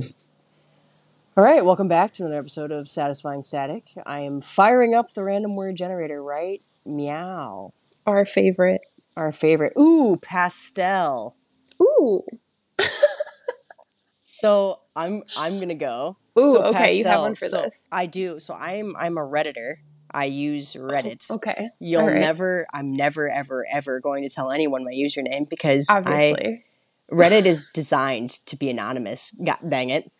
All right, welcome back to another episode of Satisfying Static. I am firing up the random word generator, right? Meow. Our favorite. Our favorite. Ooh, pastel. Ooh. So I'm I'm gonna go. Ooh, So okay, you have one for So this. I do. So I'm I'm a redditor. I use Reddit. Okay. You'll right. never. I'm never ever ever going to tell anyone my username because I Obviously. Reddit is designed to be anonymous. God dang it.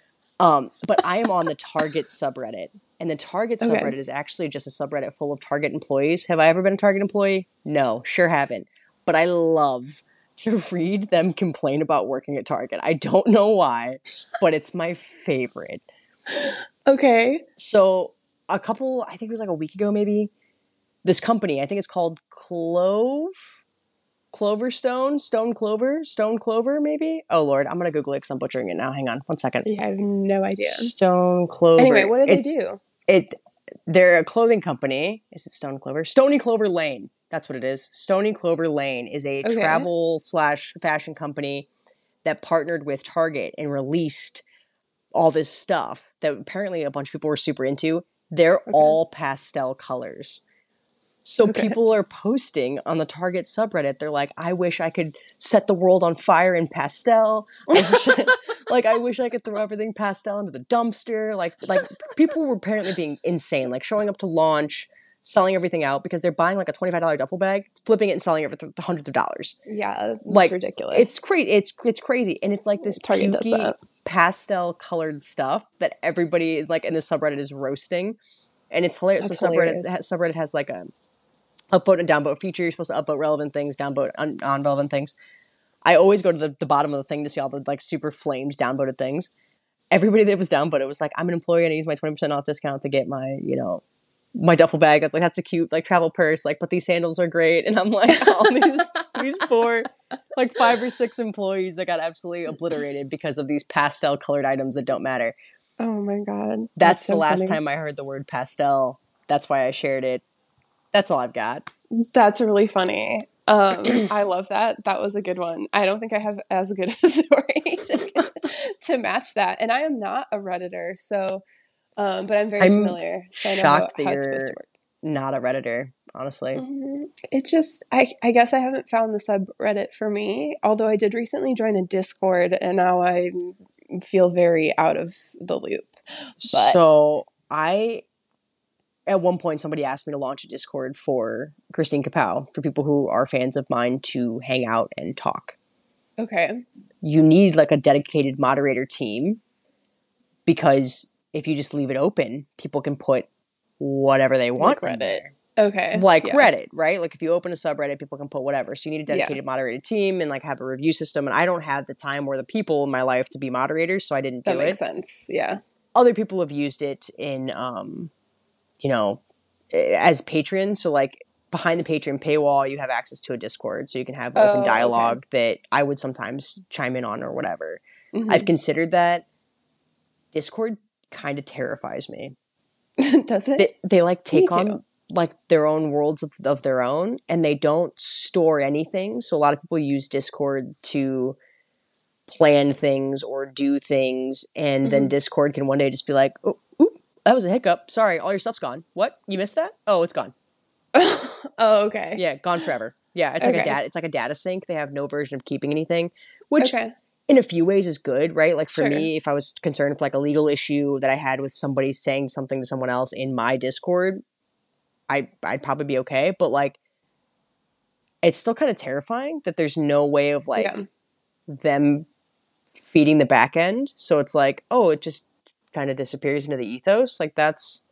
Um, but I am on the Target subreddit. And the Target Okay. subreddit is actually just a subreddit full of Target employees. Have I ever been a Target employee? No, sure haven't. But I love to read them complain about working at Target. I don't know why, but it's my favorite. okay. So a couple, I think it was like a week ago, maybe. This company, I think it's called Clove, Cloverstone, Stone Clover, Stone Clover, maybe. Oh Lord, I'm gonna Google it because I'm butchering it now. Hang on, one second. Yeah, I have no idea. Stone Clover. Anyway, what do they do? It. They're a clothing company. Is it Stone Clover? Stony Clover Lane. That's what it is. Stony Clover Lane is a Okay. travel slash fashion company that partnered with Target and released all this stuff that apparently a bunch of people were super into. They're all pastel colors. So Okay. people are posting on the Target subreddit. They're like, "I wish I could set the world on fire in pastel. I I, like I wish I could throw everything pastel into the dumpster." Like, like people were apparently being insane, like showing up to launch, selling everything out because they're buying like a twenty five dollar duffel bag, flipping it and selling it for th- hundreds of dollars. Yeah, it's Like, ridiculous. It's crazy. It's it's crazy, and it's like this Target does that. pastel colored stuff that everybody like in the subreddit is roasting, and it's hilarious. That's so subreddit hilarious. subreddit has like a upvote and downvote feature. You're supposed to upvote relevant things, downvote un- unrelevant things. I always go to the, the bottom of the thing to see all the like super flamed downvoted things. Everybody that was downvoted was like, I'm an employee and I use my 20% off discount to get my, you know, my duffel bag. Like that's a cute like travel purse. Like, but these sandals are great. And I'm like, all oh, these these poor like five or six employees that got absolutely obliterated because of these pastel colored items that don't matter. oh my god. That's, the so last funny. time I heard the word pastel. That's why I shared it. That's all I've got. That's really funny. Um, I love that. That was a good one. I don't think I have as good a story to, to match that. And I am not a redditor, so um, but I'm very I'm familiar. So I know shocked how, that how it's supposed you're- to work. Not a redditor, honestly. Mhm. It just, I, I guess I haven't found the subreddit for me. Although I did recently join a Discord, and now I feel very out of the loop. But So I, at one point, somebody asked me to launch a Discord for Kristine Kapow for people who are fans of mine to hang out and talk. okay, You need like a dedicated moderator team because if you just leave it open, people can put whatever they want. Like in Reddit. there. okay, like yeah. Reddit, right? Like if you open a subreddit, people can put whatever. So you need a dedicated moderated team and like have a review system. And I don't have the time or the people in my life to be moderators, so I didn't do it. That do makes it. sense. Yeah. Other people have used it in, um, you know, eh, as patrons. So like behind the Patreon paywall, you have access to a Discord, so you can have Oh, open okay. dialogue that I would sometimes chime in on or whatever. Mhm. I've considered that. Discord kind of terrifies me. Does it? They, they like take on like their own worlds of, of their own and they don't store anything so a lot of people use discord to plan things or do things and then Mhm. discord can one day just be like oh that was a hiccup sorry all your stuff's gone what you missed that oh it's gone oh, okay. yeah gone forever yeah it's like a data it's like a data sync they have no version of keeping anything which Okay. in a few ways is good, right? Like for Sure. me, if I was concerned with like a legal issue that I had with somebody saying something to someone else in my Discord, I I'd probably be okay. But like, it's still kind of terrifying that there's no way of like yeah. them feeding the back end. So it's like, oh, it just kind of disappears into the ethos. Like that's.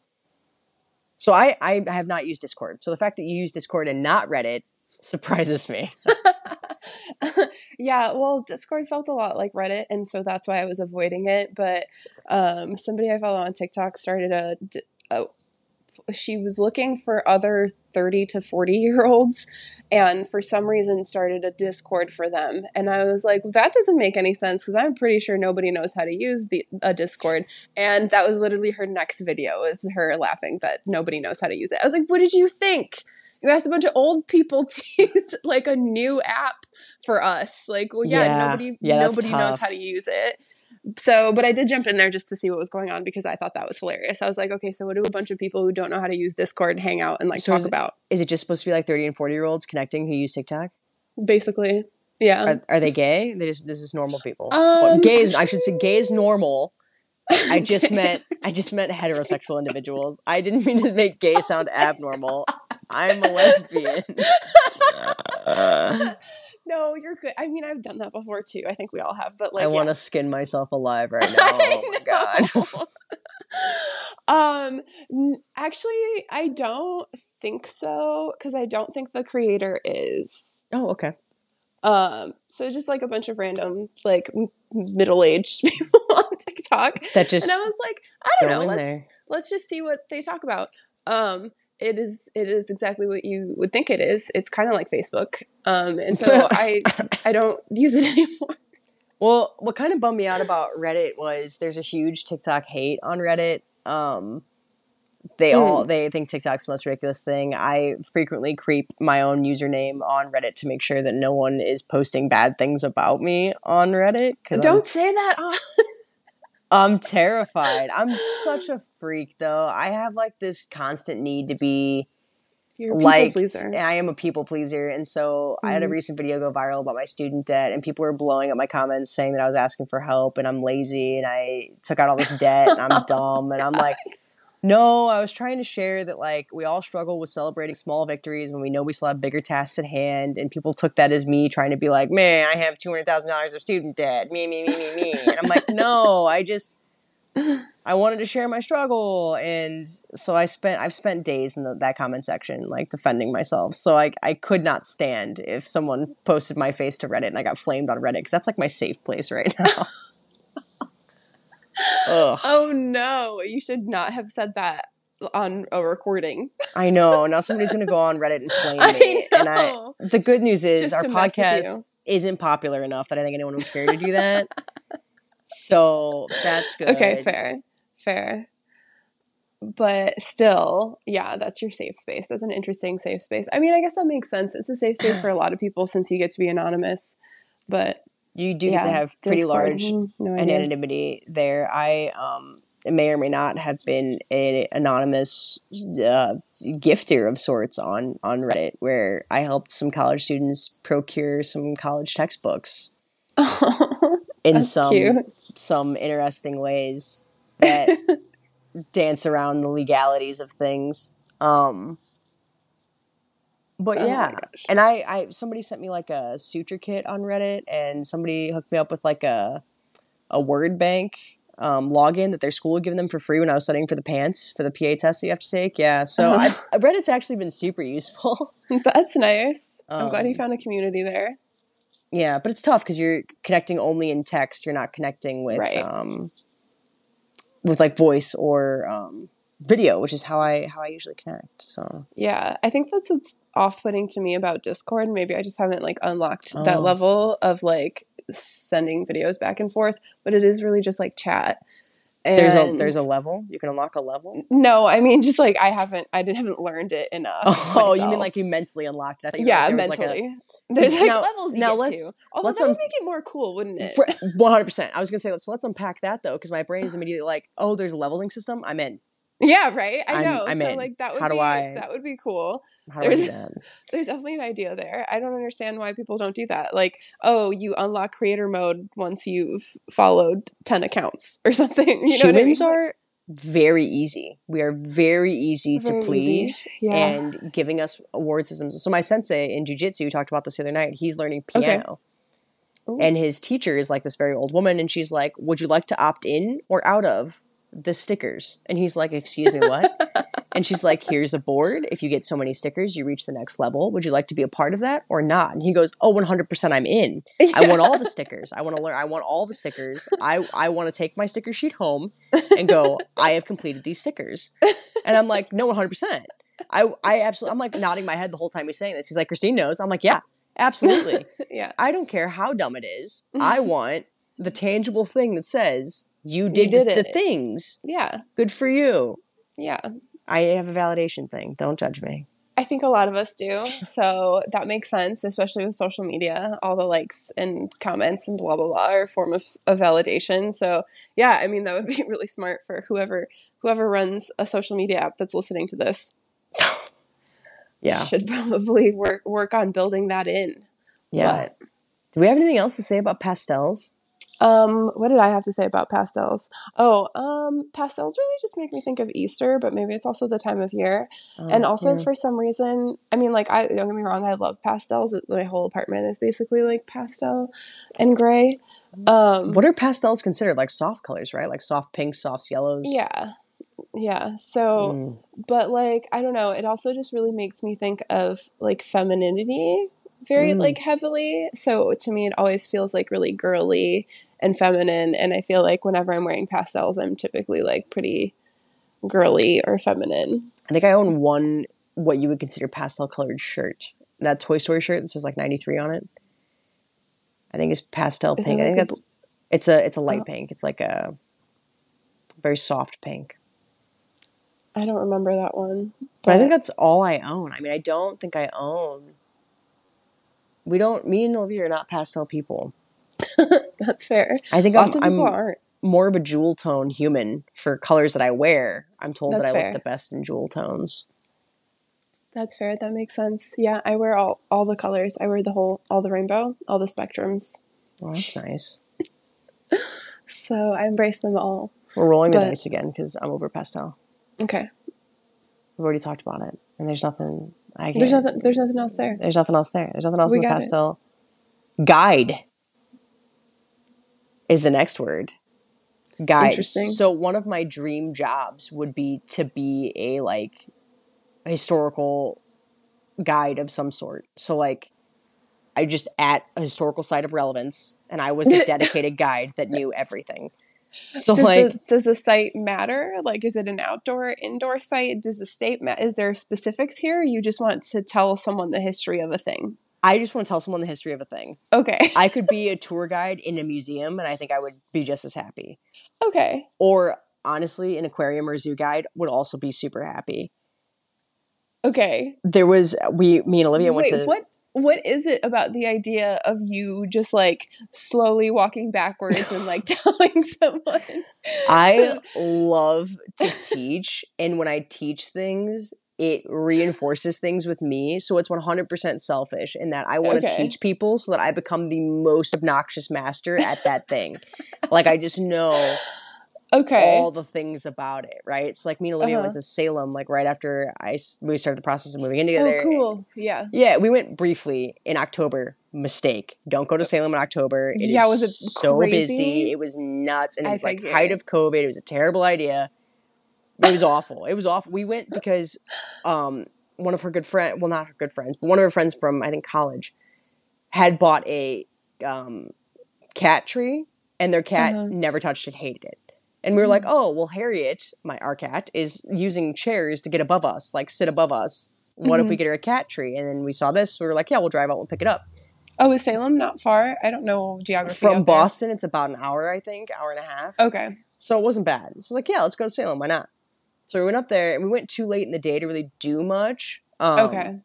So I I have not used Discord. So the fact that you use Discord and not Reddit surprises me. yeah, well, Discord felt a lot like Reddit, and so that's why I was avoiding it. But um, somebody I follow on TikTok started a, a- She was looking for other thirty to forty year olds, and for some reason started a Discord for them. And I was like, that doesn't make any sense because I'm pretty sure nobody knows how to use the a Discord. And that was literally her next video, was her laughing that nobody knows how to use it. I was like, what did you think? You asked a bunch of old people to use like a new app for us. Like, well, yeah, Yeah. nobody Yeah, nobody knows how to use it. So, but I did jump in there just to see what was going on because I thought that was hilarious. I was like, okay, so what do a bunch of people who don't know how to use Discord hang out and like So talk is about? Is it just supposed to be like 30 and 40 year olds connecting who use TikTok? Basically, yeah. Are, are they gay? They just this is normal people. Um, Well, gay is I should say gay is normal. I just meant I just meant heterosexual individuals. I didn't mean to make gay sound abnormal. I'm a lesbian. no, you're good. I mean, I've done that before too. I think we all have, but like, I want to skin myself alive right now. Oh my god. um actually i don't think so because i don't think the creator is Oh, okay. um so just like a bunch of random like middle-aged people on tiktok That just and i was like i don't know let's there. let's just see what they talk about um it is it is exactly what you would think it is it's kind of like facebook um and so i i don't use it anymore Well, what kind of bummed me out about Reddit was there's a huge TikTok hate on Reddit. Um, they Mm. all they think TikTok's the most ridiculous thing. I frequently creep my own username on Reddit to make sure that no one is posting bad things about me on Reddit. Don't say that on I'm, terrified. I'm such a freak, though. I have like this constant need to be you're a pleaser and I am a people pleaser, and so I had a Mhm. recent video go viral about my student debt, and people were blowing up my comments saying that I was asking for help and I'm lazy and I took out all this debt and I'm dumb, and I'm like. No, I was trying to share that like we all struggle with celebrating small victories when we know we still have bigger tasks at hand, and people took that as me trying to be like, "Man, I have two hundred thousand dollars of student debt." Me, me, me, me, me. And I'm like, no, I just I wanted to share my struggle, and so I spent I've spent days in the, that comment section like defending myself. So I I could not stand if someone posted my face to Reddit and I got flamed on Reddit because that's like my safe place right now. Oh no, you should not have said that on a recording. I know. Now somebody's gonna go on Reddit and flame I me, and I. The good news is Just our to podcast isn't popular enough that I think anyone would care to do that. so that's good. Okay, fair. Fair. But still, yeah, that's your safe space. That's an interesting safe space. I mean, I guess that makes sense. It's a safe space for a lot of people since you get to be anonymous. But You do yeah, get to have pretty Discord, large no anonymity there. I um, may or may not have been an anonymous uh, gifter of sorts on on Reddit, where I helped some college students procure some college textbooks in some cute. some interesting ways that dance around the legalities of things. Um, but Oh yeah, and I, I somebody sent me like a suture kit on Reddit, and somebody hooked me up with like a a word bank um, login that their school had given them for free when I was studying for the PANCE for the PA test that you have to take. Yeah, so Uh-huh. I, Reddit's actually been super useful. That's nice. I'm glad you Um, found a community there. yeah, but it's tough because you're connecting only in text. You're not connecting with Right. um, with like voice or um, video, which is how I how I usually connect. So Yeah, I think that's what's off-putting to me about Discord. Maybe I just haven't like unlocked Oh. that level of like sending videos back and forth, but it is really just like chat. And there's a there's a level you can unlock a level. No, I mean just like I haven't I didn't haven't learned it enough. Oh, you mean like you mentally unlocked it? Yeah, like was, like, a- mentally. There's like Now- levels you now get let's- to. Although let's that would un- make it more cool, wouldn't it? One hundred percent. I was gonna say, so let's unpack that though, because my brain is immediately like, oh, there's a leveling system. I'm in. Yeah, right. I I'm- know. I'm so in. like that would How be I- that would be cool. How do I do There's- There's definitely an idea there. I don't understand why people don't do that. Like, oh, you unlock creator mode once you've followed ten accounts or something. You know Humans I mean? are very easy. We are very easy Very to please, Yeah. and giving us award systems. So my sensei in jujitsu, we talked about this the other night. He's learning Okay. piano. Ooh. And his teacher is like this very old woman, and she's like, "Would you like to opt in or out of the stickers?" And he's like, "Excuse me, what?" and she's like, "Here's a board. If you get so many stickers, you reach the next level. Would you like to be a part of that or not?" And he goes, "Oh, 100 percent, I'm in. I want all the stickers. I want to learn. I want all the stickers. I I want to take my sticker sheet home and go. I have completed these stickers." And I'm like, "No, 100 percent." I I absolutely. I'm like nodding my head the whole time he's saying this. He's like, "Kristine knows." I'm like, "Yeah, absolutely." yeah. I don't care how dumb it is. I want the tangible thing that says you did, did the, the it. things. Yeah. Good for you. Yeah. I have a validation thing. Don't judge me. I think a lot of us do. So that makes sense, especially with social media. All the likes and comments and blah blah blah are a form of, of validation. So yeah, I mean that would be really smart for whoever whoever runs a social media app that's listening to this. Yeah. Should probably work work on building that in. Yeah. But Do we have anything else to say about pastels? Um, what did I have to say about pastels? Oh, um, pastels really just make me think of Easter, but maybe it's also the time of year. and Um, also yeah. for some reason, I mean, like I don't get me wrong, I love pastels. My whole apartment is basically like pastel and gray. Um, what are pastels considered? Like soft colors, right? Like soft pinks, soft yellows. yeah, yeah. So, Mm. but like I don't know, it also just really makes me think of like femininity very Mm. like heavily. So to me, it always feels like really girly and feminine. And I feel like whenever I'm wearing pastels, I'm typically like pretty girly or feminine. I think I own one what you would consider pastel colored shirt. That Toy Story shirt that says like 93 on it. I think it's pastel pink. I think that's it's a it's a light Oh. pink. It's like a very soft pink. I don't remember that one. But I think that's all I own. I mean, I don't think I own. We don't. Me and Olivia are not pastel people. that's fair. I think Lots I'm, of people I'm aren't. more of a jewel tone human for colors that I wear. I'm told That's that I fair. look the best in jewel tones. That's fair. That makes sense. Yeah, I wear all all the colors. I wear the whole all the rainbow, all the spectrums. Well, that's nice. So I embrace them all. We're rolling the dice again because I'm over pastel. Okay. We've already talked about it, and there's nothing. I can't. There's nothing. There's nothing else there. There's nothing else there. There's nothing else We in the got it. pastel. Guide is the next word. Guide. Interesting. So one of my dream jobs would be to be a like historical guide of some sort. So like I just at a historical site of relevance and I was the dedicated guide that knew everything. So Does like the does the site matter? Like, is it an outdoor, indoor site? Does the state ma- Is there specifics here? You just want to tell someone the history of a thing. I just want to tell someone the history of a thing. Okay. I could be a tour guide in a museum and I think I would be just as happy. okay. Or honestly, an aquarium or zoo guide would also be super happy. Okay. There was we me and Olivia went to What? What is it about the idea of you just like slowly walking backwards and like telling someone? I love to teach and when I teach things it reinforces things with me so it's 100% selfish in that I want to Okay. teach people so that I become the most obnoxious master at that thing. like I just know Okay. all the things about it, right? It's like me and Olivia went Uh-huh. to Salem like right after I we started the process of moving in oh, together. cool. Yeah. Yeah, we went briefly in October. Mistake. Don't go to Salem in October. It is Yeah, it was it so crazy? busy? It was nuts, and it I was like height of COVID. It was a terrible idea. It was awful. It was awful. We went because um, one of her good friend, well, not her good friends, but one of her friends from I think college, had bought a um, cat tree, and their cat Uh-huh. never touched it, hated it. And we were like, oh, well, Harriet, my our cat, is using chairs to get above us, like sit above us. What if we get her a cat tree? And then we saw this, so we were like, yeah, we'll drive out, we'll pick it up. Oh, is Salem not far? I don't know geography. From out there. Boston, it's about an hour, I think, hour and a half. Okay. So it wasn't bad. So I was like, yeah, let's go to Salem. Why not? So we went up there, and we went too late in the day to really do much. Um, Okay.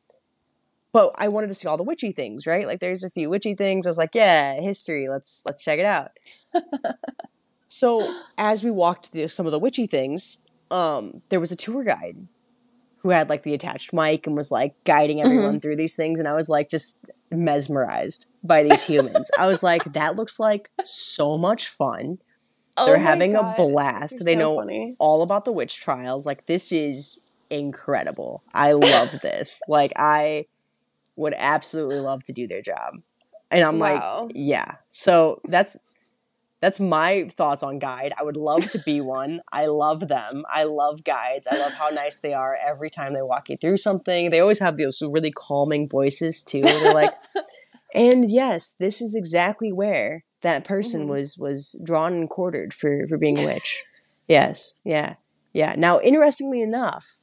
But I wanted to see all the witchy things, right? Like, there's a few witchy things. I was like, yeah, history. Let's let's check it out. so as we walked through some of the witchy things, um, there was a tour guide who had like the attached mic and was like guiding everyone through these things, and I was like just mesmerized by these humans. I was like, that looks like so much fun. They're Oh my having a blast. You're They so know funny. all about the witch trials. Like this is incredible. I love this. Like I would absolutely love to do their job. And I'm Wow. like, yeah. So that's that's my thoughts on guide. I would love to be one. I love them. I love guides. I love how nice they are every time they walk you through something. They always have those really calming voices too. They're like, and yes, this is exactly where that person Mhm. was was drawn and quartered for for being a witch. yes, yeah, yeah. Now, interestingly enough,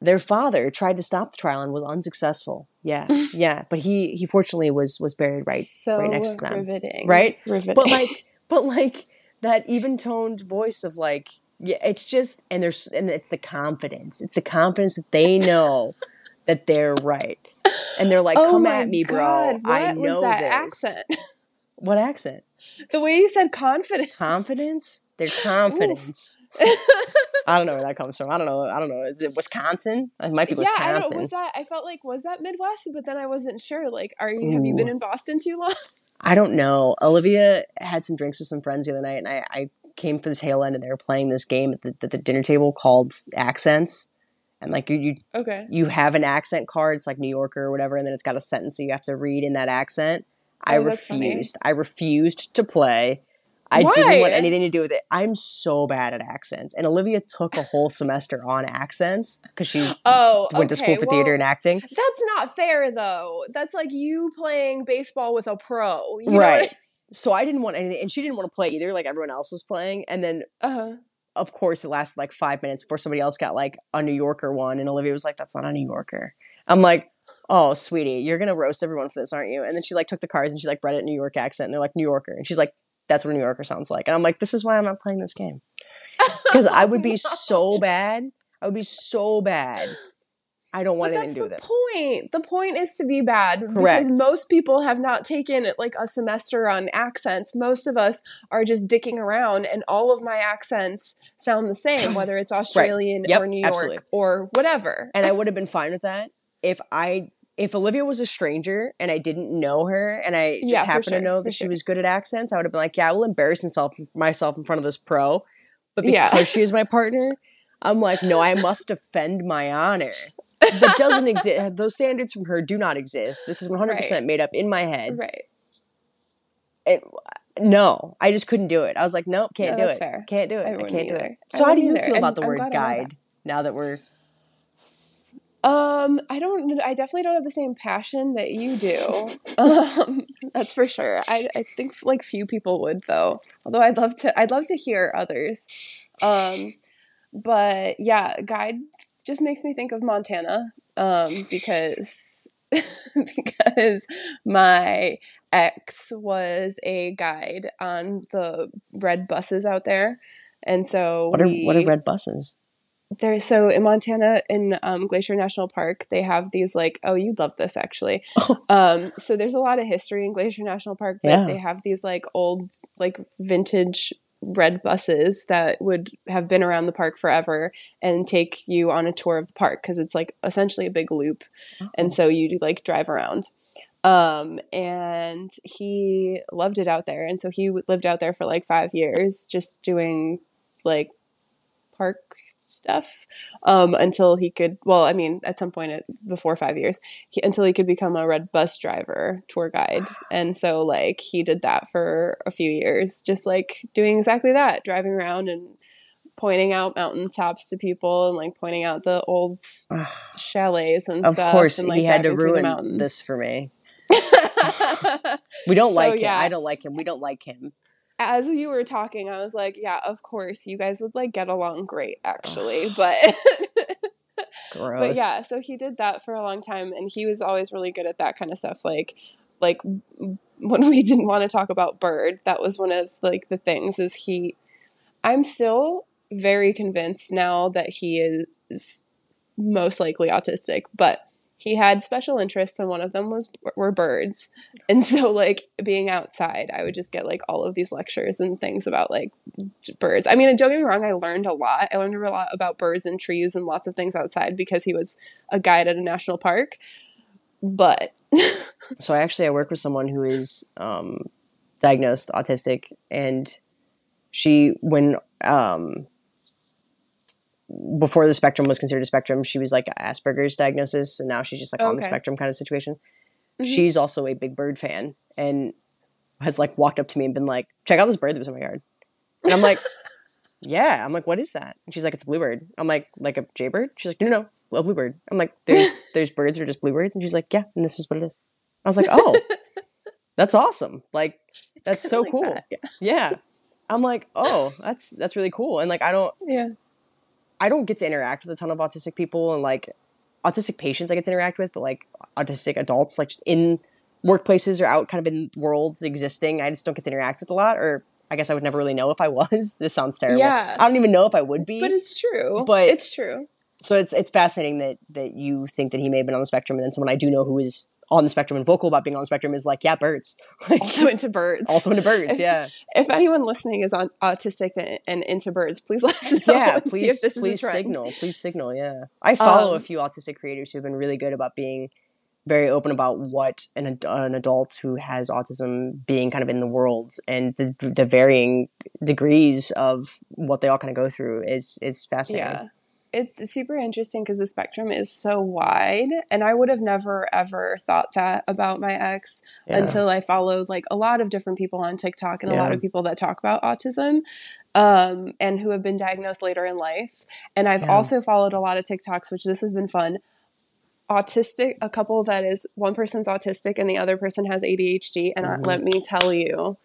their father tried to stop the trial and was unsuccessful. Yeah, yeah, but he he fortunately was was buried right so right next to them, riveting. right? Riveting. But like, but like that even toned voice of like, yeah, it's just and there's and it's the confidence. It's the confidence that they know that they're right. And they're like, Oh come at me, bro. God, I what was know that this. accent? What accent? The way you said confidence. Confidence? Their confidence. I don't know where that comes from. I don't know. I don't know. Is it Wisconsin? It might be Yeah, I don't. Wisconsin. Was that? I felt like was that Midwest, but then I wasn't sure. Like, are you? Have you been in Boston too long? I don't know. Olivia had some drinks with some friends the other night, and I, I came for the tail end, and they were playing this game at the, at the dinner table called Accents. And like you, you, Okay. you have an accent card. It's like New Yorker or whatever, and then it's got a sentence that you have to read in that accent. I Oh, refused. I refused to play. I Why? didn't want anything to do with it. I'm so bad at accents, and Olivia took a whole semester on accents because she's Oh, went to school okay, for theater and acting. That's not fair, though. That's like you playing baseball with a pro, you know right. So I didn't want anything, and she didn't want to play either. Like everyone else was playing, and then Uh huh. of course, it lasted like five minutes before somebody else got like a New Yorker one, and Olivia was like, "That's not a New Yorker." I'm like, "Oh, sweetie, you're gonna roast everyone for this, aren't you?" And then she like took the cards and she like read it in New York accent, and they're like New Yorker, and she's like, "That's what a New Yorker sounds like." And I'm like, "This is why I'm not playing this game because I would be so bad. I would be so bad. I don't want But anything to do the with it." point. The point is to be bad Correct. because most people have not taken like a semester on accents. Most of us are just dicking around, and all of my accents sound the same, whether it's Australian Yep, or New York absolutely. or whatever. and I would have been fine with that if I if Olivia was a stranger and I didn't know her and I just Yeah, happened sure, to know that she was good at accents, I would have been like, yeah, I will embarrass myself myself in front of this pro. But Yeah. because she is my partner, I'm like, no, I must defend my honor. That doesn't exist. Those standards from her do not exist. This is 100% made up in my head. Right. It, no, I just couldn't do it. I was like, nope, can't No, do that's it. fair. Can't do it. I I, can't do either. it. I So how do you either. feel I'm- about the I'm word know that. guide now that we're Um, I don't. I definitely don't have the same passion that you do. Um, that's for sure. I, I think like few people would though. Although I'd love to. I'd love to hear others. Um, but yeah, guide just makes me think of Montana. Um, because because my ex was a guide on the red buses out there, and so what are we, what are red buses? There's so in Montana in um, Glacier National Park they have these like oh you'd love this actually. Um, so there's a lot of history in Glacier National Park but Yeah. they have these like old like vintage red buses that would have been around the park forever and take you on a tour of the park because it's like essentially a big loop. And so you like drive around. Um and he loved it out there and so he lived out there for like five years just doing like park stuff um, until he could well i mean at some point it, before five years he, until he could become a red bus driver tour guide and so like he did that for a few years just like doing exactly that driving around and pointing out mountaintops to people and like pointing out the old Ugh. chalets and Of stuff course, and like he had to ruin this for me. We don't So, like him. yeah. I don't like him. We don't like him. As you were talking, I was like, yeah, of course, you guys would like get along great, actually. But Gross. but yeah, so he did that for a long time, and he was always really good at that kind of stuff. Like like when we didn't want to talk about Bird, that was one of like the things. Is he? I'm still very convinced now that he is most likely autistic, but he had special interests and one of them was were birds. And so like being outside i would just get like all of these lectures and things about like birds. I mean don't get me wrong i learned a lot. I learned a lot about birds and trees and lots of things outside because he was a guide at a national park. But So I actually I work with someone who is um, diagnosed autistic, and she when um, before the spectrum was considered a spectrum, she was like Asperger's diagnosis, and now she's just like on the spectrum kind of situation. Mhm. She's also a big bird fan, and has like walked up to me and been like, "Check out this bird that was in my yard," and I'm like. Yeah, I'm like, what is that? And she's like, it's a bluebird. I'm like, like a jaybird? She's like, no, no, no, a bluebird. I'm like, there's there's birds that are just bluebirds, and she's like, yeah, and this is what it is. I was like, oh, that's awesome. Like, that's so like cool. that, yeah. Yeah. I'm like, oh, that's that's really cool. And like, I don't yeah I don't get to interact with a ton of autistic people and like autistic patients I get to interact with, but like autistic adults, like just in workplaces or out kind of in worlds existing, I just don't get to interact with a lot. Or I guess I would never really know if I was. This sounds terrible. Yeah. I don't even know if I would be. but it's true But- it's true So it's it's fascinating that that you think that he may have been on the spectrum, and then someone I do know who is on the spectrum and vocal about being on the spectrum is like, yeah, birds. Like, Also into birds. also into birds. If- Yeah, if anyone listening is on autistic and, and into birds, please let us know. yeah. Please, please is a trend. signal. Please signal. Yeah, I follow Um, a few autistic creators who've been really good about being very open about what an an adult who has autism being kind of in the world and the the varying degrees of what they all kind of go through is is fascinating. Yeah. It's super interesting because the spectrum is so wide, and I would have never ever thought that about my ex Yeah. until I followed like a lot of different people on TikTok and a lot of people that talk about autism, um, and who have been diagnosed later in life. And I've Yeah. also followed a lot of TikToks, which this has been fun. Autistic, a couple that is one person's autistic and the other person has ADHD, and I- Mhm. let me tell you,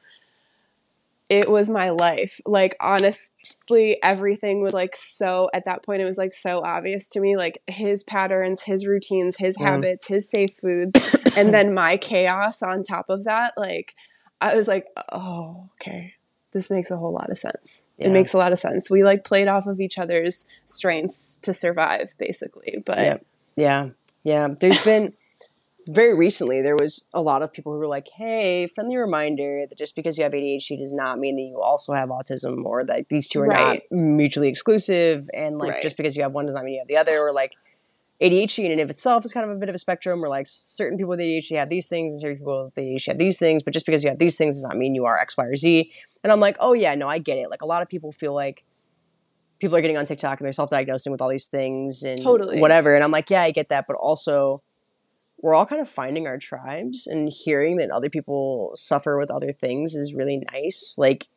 it was my life. Like honestly, everything was like so at that point it was like so obvious to me like his patterns, his routines, his Mm. habits, his safe foods, and then my chaos on top of that. Like I was like, "Oh, okay. This makes a whole lot of sense. Yeah. It makes a lot of sense. We like played off of each other's strengths to survive basically." But Yeah. Yeah. Yeah. There's been very recently there was a lot of people who were like, "Hey, friendly reminder that just because you have ADHD does not mean that you also have autism or that these two are Right. not mutually exclusive and like Right. just because you have one does not mean you have the other or like ADHD in and of itself is kind of a bit of a spectrum where like certain people with ADHD have these things and certain people with ADHD have these things, but just because you have these things does not mean you are X, Y, or Z. And I'm like, oh yeah, no, I get it. Like a lot of people feel like people are getting on TikTok and they're self-diagnosing with all these things and Totally. whatever. And I'm like, yeah, I get that, but also we're all kind of finding our tribes and hearing that other people suffer with other things is really nice. Like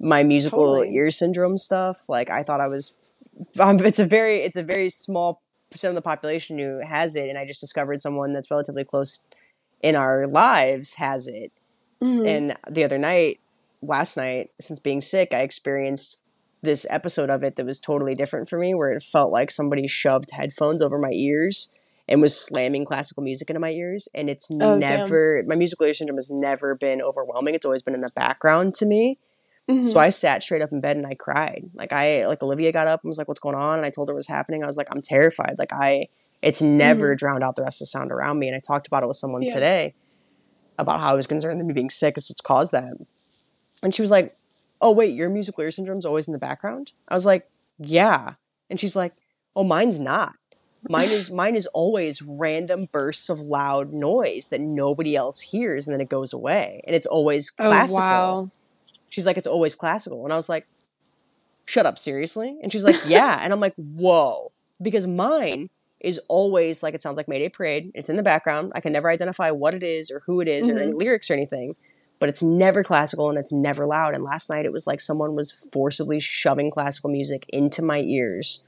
my musical Totally. ear syndrome stuff, like I thought I was um, it's a very it's a very small percent of the population who has it and I just discovered someone that's relatively close in our lives has it. Mhm. And the other night, last night, since being sick, I experienced this episode of it that was totally different for me, where it felt like somebody shoved headphones over my ears and was slamming classical music into my ears. And it's Oh, damn. never, my musical ear syndrome has never been overwhelming. It's always been in the background to me. Mhm. So I sat straight up in bed and I cried. Like I, like Olivia got up and was like, "What's going on?" And I told her what was happening. I was like, "I'm terrified." Like I, it's never drowned out the rest of the sound around me. And I talked about it with someone Yeah. today about how I was concerned that me being sick is what's caused that. And she was like, "Oh wait, your musical ear syndrome's always in the background." I was like, "Yeah," and she's like, "Oh, mine's not. Mine is mine is always random bursts of loud noise that nobody else hears, and then it goes away, and it's always Oh, classical." wow. She's like, "It's always classical," and I was like, "Shut up, seriously?" And she's like, "Yeah," and I'm like, "Whoa," because mine is always like it sounds like Mayday Parade. It's in the background. I can never identify what it is or who it is or any mm-hmm. lyrics or anything, but it's never classical and it's never loud. And last night it was like someone was forcibly shoving classical music into my ears,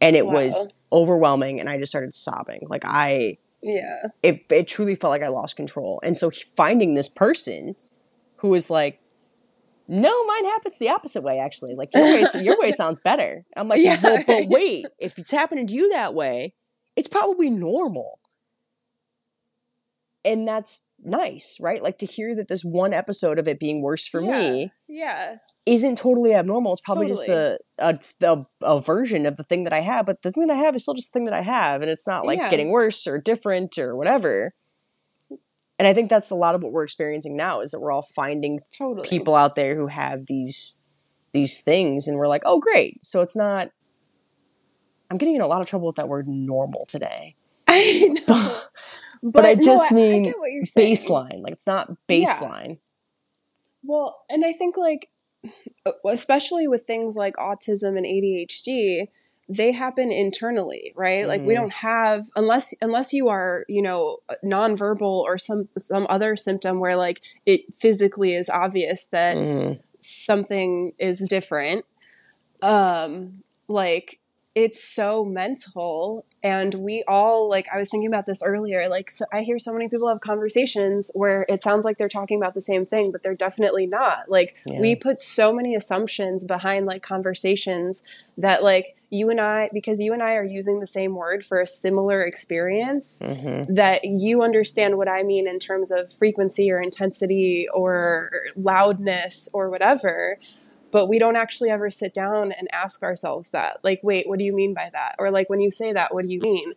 and it Wow. was overwhelming. And I just started sobbing. Like I, Yeah. it it truly felt like I lost control. And so finding this person who was like, "No, mine happens the opposite way. Actually, like your way, your way sounds better." I'm like, Yeah. well, "But wait, if it's happening to you that way, it's probably normal." And that's nice, right? Like to hear that this one episode of it being worse for me Yeah. isn't totally abnormal. It's probably just a, a, a a version of the thing that I have, but the thing that I have is still just the thing that I have, and it's not like Yeah. getting worse or different or whatever. And I think that's a lot of what we're experiencing now is that we're all finding Totally. people out there who have these these things, and we're like, oh, great. So it's not. I'm getting in a lot of trouble with that word "normal" today, I know. but, I no, just I mean you're baseline. Like it's not Yeah. baseline. Well, and I think like especially with things like autism and ADHD, they happen internally, right? Like we Mhm. don't have unless unless you are, you know, nonverbal or some some other symptom where like it physically is obvious that Mhm. something is different. Um like it's so mental and we all like i was thinking about this earlier like so i hear so many people have conversations where it sounds like they're talking about the same thing but they're definitely not like Yeah. we put so many assumptions behind like conversations that like you and i because you and i are using the same word for a similar experience Mhm. that you understand what i mean in terms of frequency or intensity or loudness or whatever but we don't actually ever sit down and ask ourselves that. Like, wait, what do you mean by that? Or like when you say that, what do you mean?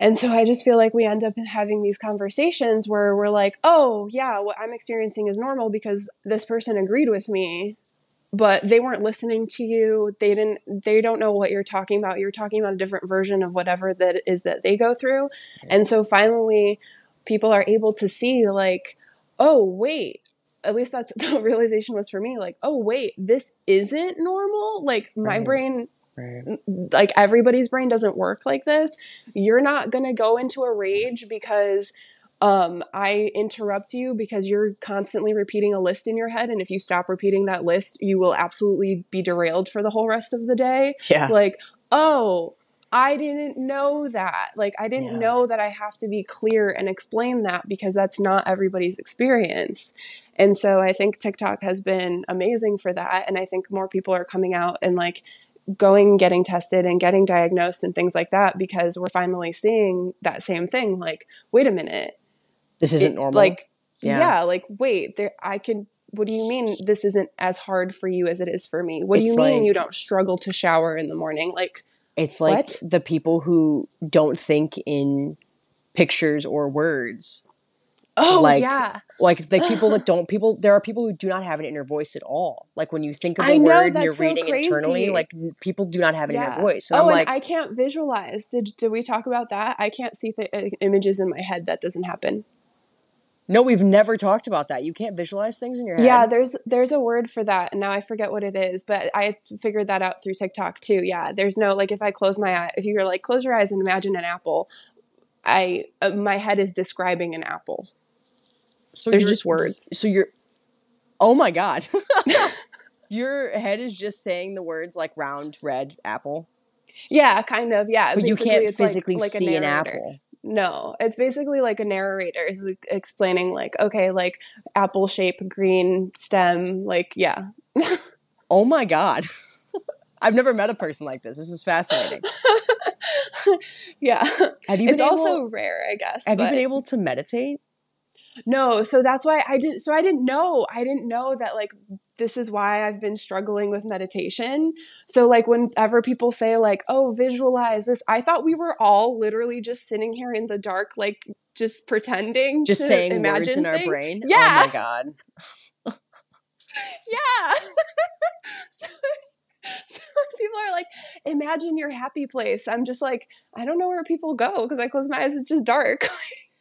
And so I just feel like we end up having these conversations where we're like, oh, yeah, what I'm experiencing is normal because this person agreed with me, but they weren't listening to you. They didn't, they don't know what you're talking about. You're talking about a different version of whatever that is that they go through. And so finally, people are able to see, like, oh, wait, at least that's the realization was for me like, oh, wait, this isn't normal. Like, my Right. brain Right. like everybody's brain doesn't work like this. You're not going to go into a rage because um, I interrupt you because you're constantly repeating a list in your head. And if you stop repeating that list, you will absolutely be derailed for the whole rest of the day. Yeah. Like, oh, I didn't know that. Like, I didn't Yeah. know that I have to be clear and explain that because that's not everybody's experience. And so I think TikTok has been amazing for that. And I think more people are coming out and like going getting tested and getting diagnosed and things like that because we're finally seeing that same thing. Like, wait a minute. This isn't it- normal. Like, Yeah. yeah. like, wait, there, I can. What do you mean this isn't as hard for you as it is for me? What do It's you mean like- you don't struggle to shower in the morning? Like, It's like What? the people who don't think in pictures or words. oh Like, yeah, Like the people that don't people there are people who do not have an inner voice at all. Like when you think of a know, word and you're so reading it internally, like people do not have an yeah. inner voice. And oh, I'm and like, I can't visualize. Did did we talk about that? I can't see the uh, images in my head. That doesn't happen. No, we've never talked about that. You can't visualize things in your head. Yeah, there's there's a word for that, and now I forget what it is. But I figured that out through TikTok too. Yeah, there's no like if I close my eye, if you're like close your eyes and imagine an apple, I uh, my head is describing an apple. so There's just words. So you're Oh my god. your head is just saying the words like round red apple, Yeah, kind of. Yeah, but you can't it's like- physically like see an apple. No, it's basically like a narrator is like, explaining like okay, like apple shape, green stem, like yeah. Oh my god. I've never met a person like this. This is fascinating. yeah. Have you It's able, also rare, I guess. have you been able to meditate? No, so that's why I didn't. So I didn't know. I didn't know that like this is why I've been struggling with meditation. So like whenever people say like, "Oh, visualize this," I thought we were all literally just sitting here in the dark, like just pretending, Just to saying imagine words in our brain? Oh yeah. Oh my god. Yeah. so, so people are like, "Imagine your happy place." I'm just like, I don't know where people go because I close my eyes. It's just dark.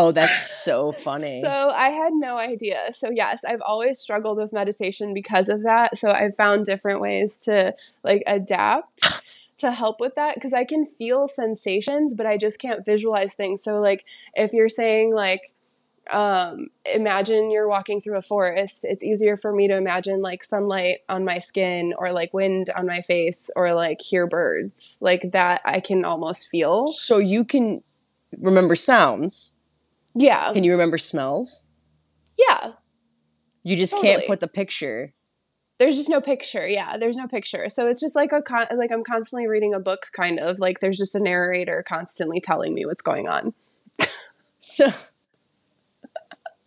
Oh, that's so funny. So I had no idea. So yes, I've always struggled with meditation because of that. So I've found different ways to like adapt to help with that because I can feel sensations, but I just can't visualize things. So like if you're saying like um, imagine you're walking through a forest, it's easier for me to imagine like sunlight on my skin or like wind on my face or like hear birds. Like that I can almost feel. so you can remember sounds. Yeah. Can you remember smells? Yeah. You just can't put the picture. there's just no picture yeah there's no picture so it's just like a con- like i'm constantly reading a book kind of like there's just a narrator constantly telling me what's going on So,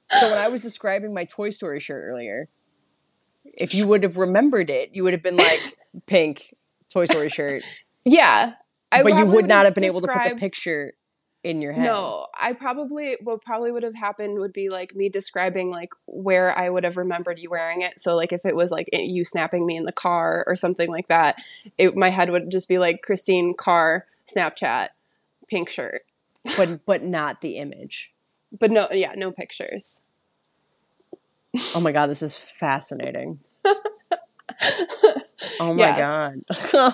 so when I was describing my Toy Story shirt earlier, if you would have remembered it, you would have been like pink Toy Story shirt, yeah I but you would not have been able to put the picture in your head. no i probably what probably would have happened would be like me describing like where i would have remembered you wearing it so like if it was like you snapping me in the car or something like that it, my head would just be like kristine car snapchat pink shirt but but not the image. but no yeah no pictures Oh my god, this is fascinating. Oh my god.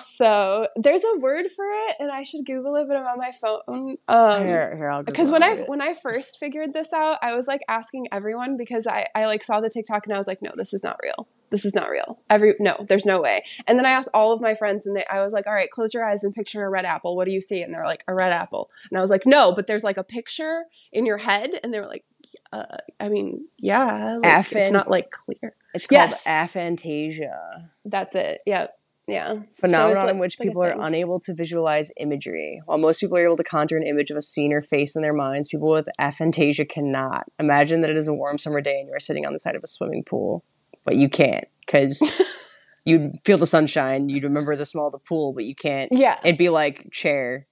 So there's a word for it, and I should Google it, but I'm on my phone. Um, here, here, I'll because when I it. when I first figured this out, I was like asking everyone because I I like saw the TikTok and I was like, no, this is not real. This is not real. Every no, there's no way. And then I asked all of my friends, and they, I was like, all right, close your eyes and picture a red apple. What do you see? And they're like, a red apple. And I was like, no, but there's like a picture in your head, and they were like, uh, I mean, yeah, like, it's not like clear. it's called yes. aphantasia. That's it. Yep. Yeah. phenomenon So it's in which it's like people are unable to visualize imagery. While most people are able to conjure an image of a scene or face in their minds, people with aphantasia cannot. Imagine that it is a warm summer day and you are sitting on the side of a swimming pool, but you can't because you'd feel the sunshine, you'd remember the smell of the pool, but you can't. Yeah. It'd be like chair.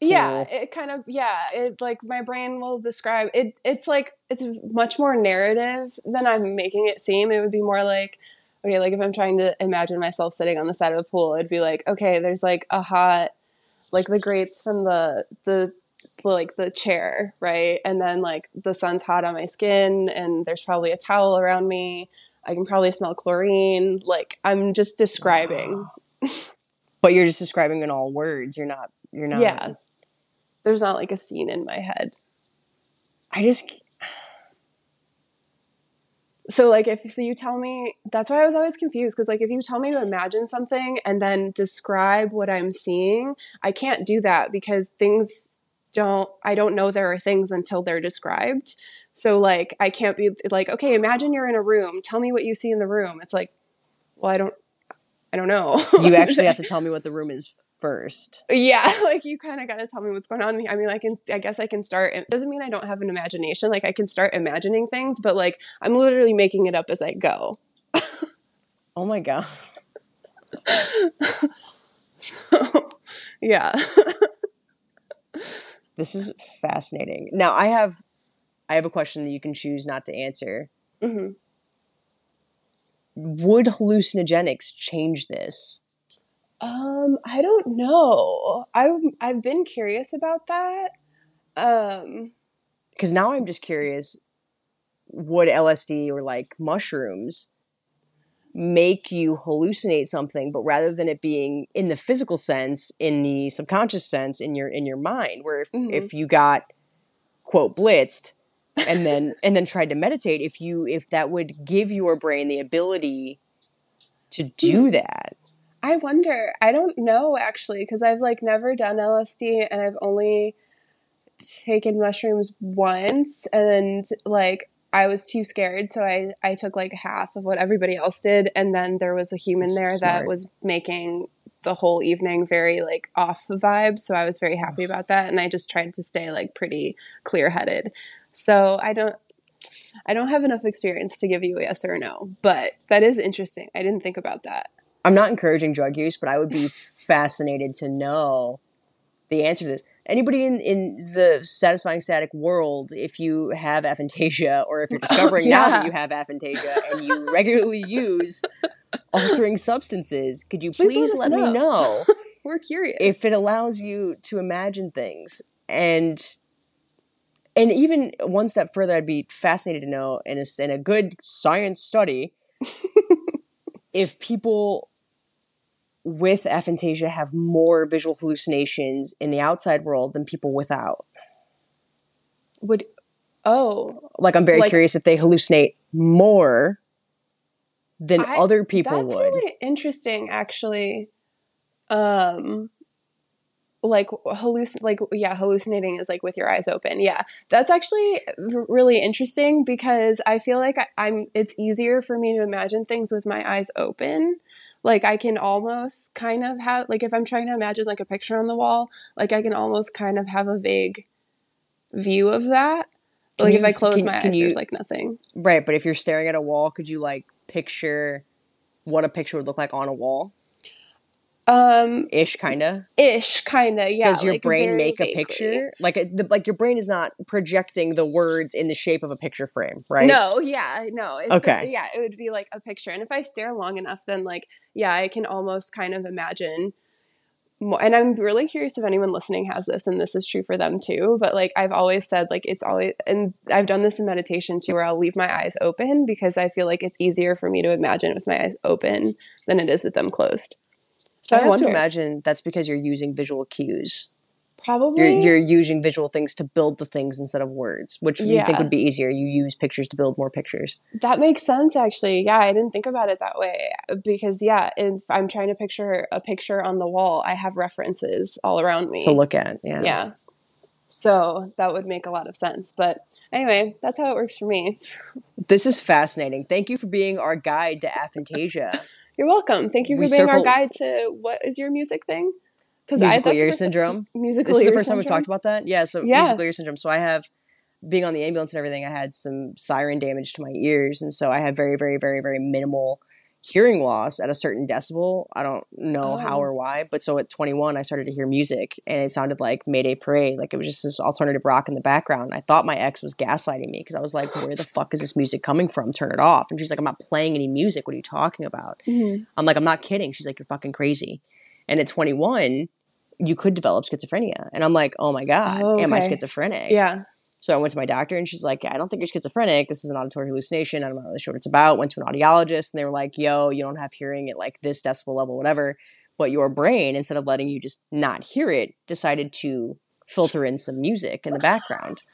Yeah it kind of yeah it like my brain will describe it it's like it's much more narrative than i'm making it seem. It would be more like okay like if i'm trying to imagine myself sitting on the side of a pool it'd be like okay there's like a hot like the grates from the the like the chair right? And then like the sun's hot on my skin and there's probably a towel around me. I can probably smell chlorine. Like i'm just describing. But you're just describing in all words. You're not. You're not. yeah there's not like a scene in my head I just. So like if so you tell me that's why I was always confused because like if you tell me to imagine something and then describe what I'm seeing, I can't do that because things don't I don't know there are things until they're described. So like I can't be like okay, imagine you're in a room, tell me what you see in the room. It's like well I don't I don't know. You actually have to tell me what the room is first. yeah, like you kind of got to tell me what's going on. I mean, I can, I guess I can start. It doesn't mean I don't have an imagination. Like I can start imagining things, but like I'm literally making it up as I go. Oh my god. yeah. This is fascinating. Now I have I have a question that you can choose not to answer. hmm Would hallucinogenics change this? Um, I don't know. I I've been curious about that. Um, Because now I'm just curious would LSD or like mushrooms make you hallucinate something but rather than it being in the physical sense in the subconscious sense in your in your mind where if, Mhm. if you got quote blitzed and then and then tried to meditate if you if that would give your brain the ability to do that I wonder. I don't know actually because I've like never done LSD and I've only taken mushrooms once and like I was too scared so I I took like half of what everybody else did and then there was a human That's there smart. that was making the whole evening very like off vibe so I was very happy about that and I just tried to stay like pretty clear-headed. So I don't I don't have enough experience to give you a yes or a no, but that is interesting. I didn't think about that. I'm not encouraging drug use, but I would be fascinated to know the answer to this. Anybody in, in the satisfying static world, if you have aphantasia or if you're oh, discovering now that you have aphantasia and you regularly use altering substances, could you Please let please us let me know. know We're curious. if it allows you to imagine things and and even one step further i'd be fascinated to know in a, in a good science study if people with aphantasia have more visual hallucinations in the outside world than people without. Would oh. Like i'm very Like- curious if they hallucinate more than I- other people that's would. really interesting actually. Um like hallucin like yeah hallucinating is like with your eyes open. Yeah that's actually r- really interesting because i feel like I, i'm it's easier for me to imagine things with my eyes open like i can almost kind of have like if i'm trying to imagine like a picture on the wall like i can almost kind of have a vague view of that. Can like if i close can- my can eyes you- there's like nothing. Right but if you're staring at a wall could you like picture what a picture would look like on a wall um ish kind of ish kind of yeah does your like brain make a picture like a, the, like your brain is not projecting the words in the shape of a picture frame right No, yeah, no. It's Okay. just, yeah, it would be like a picture. And if I stare long enough, then like, yeah, I can almost kind of imagine. More. And I'm really curious if anyone listening has this, and this is true for them too. But like I've always said, like it's always, and I've done this in meditation too, where I'll leave my eyes open because I feel like it's easier for me to imagine with my eyes open than it is with them closed. So i I, have wonder, to imagine that's because you're using visual cues. Probably. you're, you're using visual things to build the things instead of words which you think would be easier. You use pictures to build more pictures. That makes sense, actually. Yeah, I didn't think about it that way because, yeah, if I'm trying to picture a picture on the wall, I have references all around me. To look at yeah. Yeah, so that would make a lot of sense. But anyway, that's how it works for me. this is fascinating. Thank you for being our guide to aphantasia You're welcome. Thank you for We being our guide to what is your music thing? Because musical ear syndrome. Musical This is the first time we've talked about that. Yeah, so Yeah. musical ear syndrome. So I have being on the ambulance and everything. I had some siren damage to my ears, and so I had very, very, very, very minimal hearing loss at a certain decibel. I don't know how Oh. or why, but so at 21, I started to hear music, and it sounded like Mayday Parade. Like it was just this alternative rock in the background. I thought my ex was gaslighting me because I was like, "Where the fuck is this music coming from? Turn it off." And she's like, "I'm not playing any music. What are you talking about?" Mhm. I'm like, I'm not kidding. She's like, you're fucking crazy. And at 21, you could develop schizophrenia. And I'm like, oh my God, Oh, am I schizophrenic? Yeah. So I went to my doctor and she's like, I don't think you're schizophrenic. This is an auditory hallucination. I'm not really sure what it's about. Went to an audiologist and they were like, yo, you don't have hearing at like this decibel level, whatever. But your brain, instead of letting you just not hear it, decided to filter in some music in the background.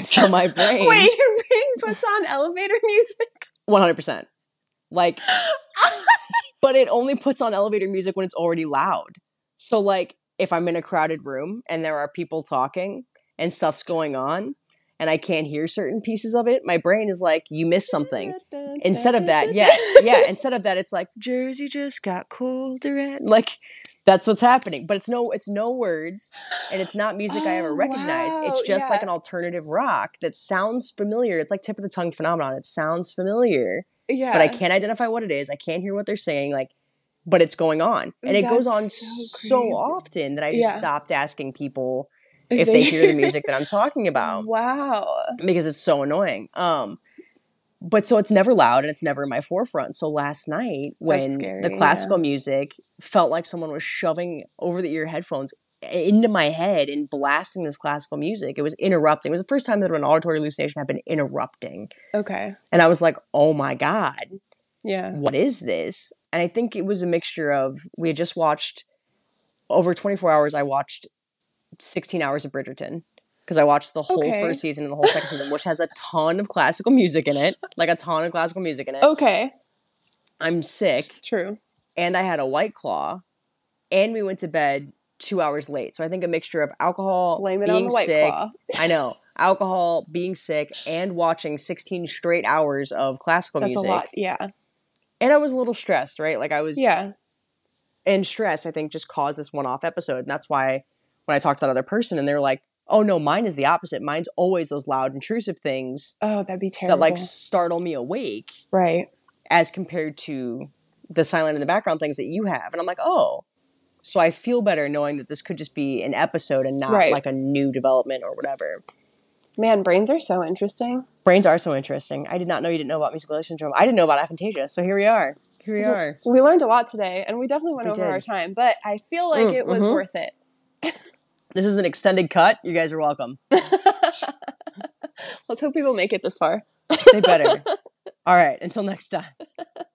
So my brain, Wait, your brain puts on elevator music? 100%. Like, but it only puts on elevator music when it's already loud. So like if I'm in a crowded room and there are people talking and stuff's going on and I can't hear certain pieces of it, my brain is like, you missed something. Instead of that, yeah, yeah, instead of that, it's like Jersey just got colder and like that's what's happening. But it's no it's no words and it's not music I ever Oh, recognized. wow, It's just like an alternative rock that sounds familiar. It's like tip of the tongue phenomenon. It sounds familiar Yeah. but I can't identify what it is. I can't hear what they're saying. Like, but it's going on, and it goes on so so, often that I just Yeah. stopped asking people if they hear the music that I'm talking about Wow. because it's so annoying. Um, but so it's never loud and it's never in my forefront. So last night when scary, the yeah. classical music felt like someone was shoving over the ear headphones into my head and blasting this classical music, it was interrupting. It was the first time that an auditory hallucination had been interrupting, Okay. and I was like, "Oh my god!" Yeah. what is this? And I think it was a mixture of we had just watched over 24 hours. I watched 16 hours of Bridgerton because I watched the whole Okay. first season and the whole second season, which has a ton of classical music in it, like a ton of classical music in it. Okay. I'm sick, True. and I had a white claw, and we went to bed two hours late. So I think a mixture of alcohol, Blame it being on the white sick, claw. I know alcohol, being sick, and watching 16 straight hours of classical That's music. a lot. Yeah. And I was a little stressed, right? Like I was Yeah. and stress i think just caused this one-off episode and that's why when i talked to that other person and they're like oh no mine is the opposite mine's always those loud intrusive things Oh, that'd be terrible. that like startle me awake right. as compared to the silent in the background things that you have and i'm like oh so i feel better knowing that this could just be an episode and not Right. like a new development or whatever Man, brains are so interesting. brains are so interesting i did not know you didn't know about musical syndrome i didn't know about aphantasia so here we are here we are We learned a lot today, and we definitely went We over did. our time, but I feel like Mm, it was mhm. worth it. this is an extended cut. You guys are welcome. Let's hope people make it this far. they better. All right until next time